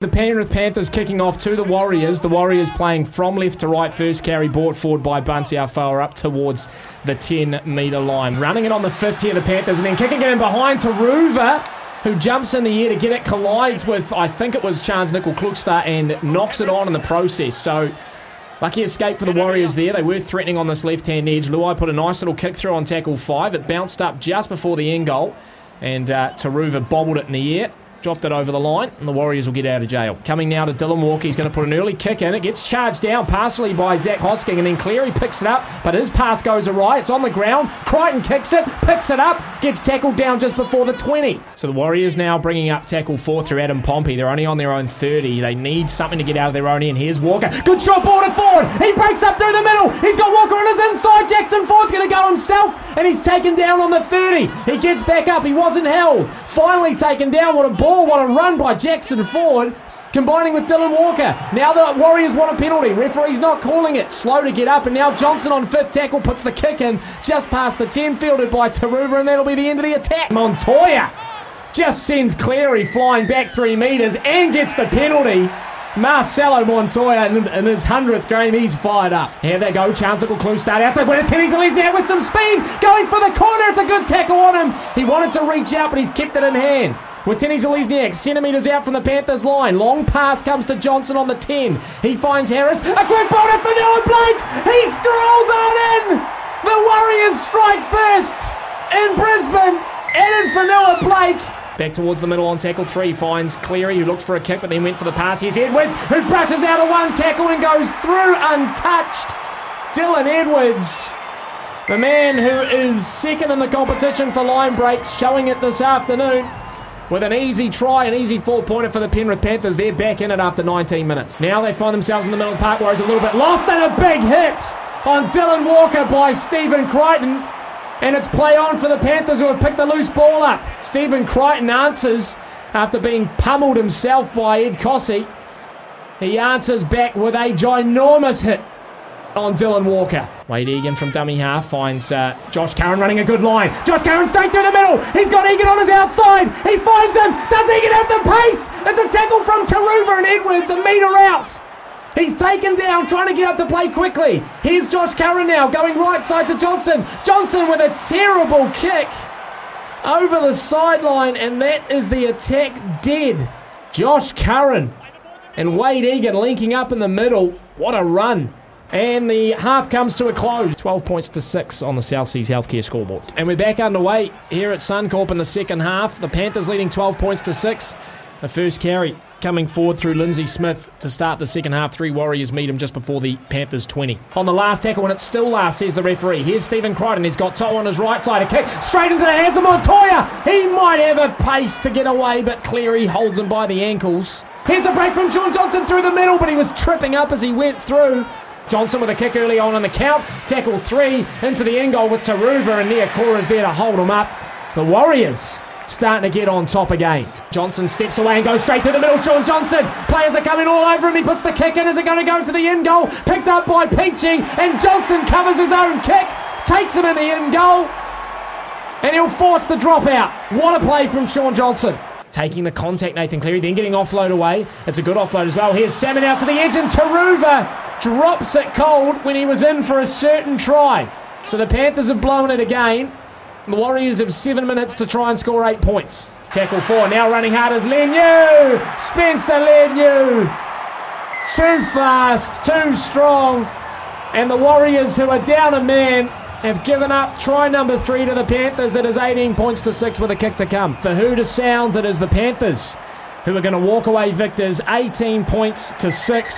The Penrith Panthers kicking off to the Warriors. The Warriors playing from left to right. First carry brought forward by Bunty Afoa up towards the 10 metre line. Running it on the fifth here, the Panthers, and then kicking it in behind to Ruva, who jumps in the air to get it, collides with, I think it was Charnze Nicoll-Klokstad, and knocks it on in the process. So, lucky escape for the Warriors there. They were threatening on this left hand edge. Luai put a nice little kick through on tackle five. It bounced up just before the end goal, and uh, Turuva bobbled it in the air dropped it over the line, and the Warriors will get out of jail. Coming now to Dylan Walker. He's going to put an early kick in. It gets charged down partially by Zach Hosking, and then Cleary picks it up, but his pass goes awry. It's on the ground. Crichton kicks it, picks it up, gets tackled down just before the 20. So the Warriors now bringing up tackle four through Adam Pompey. They're only on their own 30. They need something to get out of their own end. Here's Walker. Good shot, border forward. He breaks up through the middle. He's got Walker on his inside. Jackson Ford's going to go himself, and he's taken down on the 30. He gets back up. He wasn't held. Finally taken down. What a ball. What a run by Jackson Ford. Combining with Dylan Walker. Now the Warriors want a penalty. Referee's not calling it. Slow to get up, and now Johnson on fifth tackle puts the kick in just past the 10, fielded by Turuva, and that'll be the end of the attack. Montoya just sends Cleary flying back three metres and gets the penalty. Marcelo Montoya in, in his 100th game, he's fired up. Here they go, Charnze Nicoll-Klokstad out to win it. Tenny's there with some speed, going for the corner. It's a good tackle on him. He wanted to reach out, but he's kept it in hand. With Tenny Zelezniak, centimetres out from the Panthers line. Long pass comes to Johnson on the 10. He finds Harris. A quick ball to Fonua-Blake. He strolls on in. The Warriors strike first in Brisbane. And in Fonua-Blake. Back towards the middle on tackle three. Finds Cleary, who looked for a kick but then went for the pass. Here's Edwards, who brushes out a one tackle and goes through untouched. Dylan Edwards. The man who is second in the competition for line breaks, showing it this afternoon with an easy try, an easy four pointer for the Penrith Panthers. They're back in it after 19 minutes. Now they find themselves in the middle of the park where he's a little bit lost and a big hit on Dylan Walker by Stephen Crichton. And it's play on for the Panthers who have picked the loose ball up. Stephen Crichton answers after being pummeled himself by Ed Kosi. He answers back with a ginormous hit on Dylan Walker. Wayde Egan from dummy half finds uh, Josh Curran running a good line. Josh Curran straight through the middle. He's got Egan on his outside. He finds him. Does Egan have the pace? It's a tackle from Turuva and Edwards a metre out. He's taken down, trying to get up to play quickly. Here's Josh Curran now, going right side to Johnson. Johnson with a terrible kick over the sideline, and that is the attack dead. Josh Curran and Wayde Egan linking up in the middle. What a run. And the half comes to a close. 12 points to 6 on the South Seas Healthcare scoreboard. And we're back underway here at Suncorp in the second half. The Panthers leading 12 points to 6. The first carry coming forward through Lindsay Smith to start the second half. Three Warriors meet him just before the Panthers 20. On the last tackle, and it's still last, says the referee. Here's Stephen Crichton. He's got To'o on his right side. A kick straight into the hands of Montoya. He might have a pace to get away, but Cleary holds him by the ankles. Here's a break from John Johnson through the middle, but he was tripping up as he went through. Johnson with a kick early on in the count. Tackle three into the end goal with Turuva and Niakora's there to hold him up. The Warriors starting to get on top again. Johnson steps away and goes straight to the middle. Shaun Johnson. Players are coming all over him. He puts the kick in. Is it going to go to the end goal? Picked up by Peachey. And Johnson covers his own kick. Takes him in the end goal. And he'll force the dropout. What a play from Shaun Johnson. Taking the contact, Nathan Cleary, then getting offload away. It's a good offload as well. Here's Salmon out to the edge, and Turuva drops it cold when he was in for a certain try. So the Panthers have blown it again. The Warriors have seven minutes to try and score eight points. Tackle four, now running hard as Leniu! Spencer Leniu! Too fast, too strong. And the Warriors, who are down a man, have given up try number three to the Panthers. It is 18 points to six with a kick to come. The Hooter sounds, it is the Panthers who are going to walk away victors 18 points to six.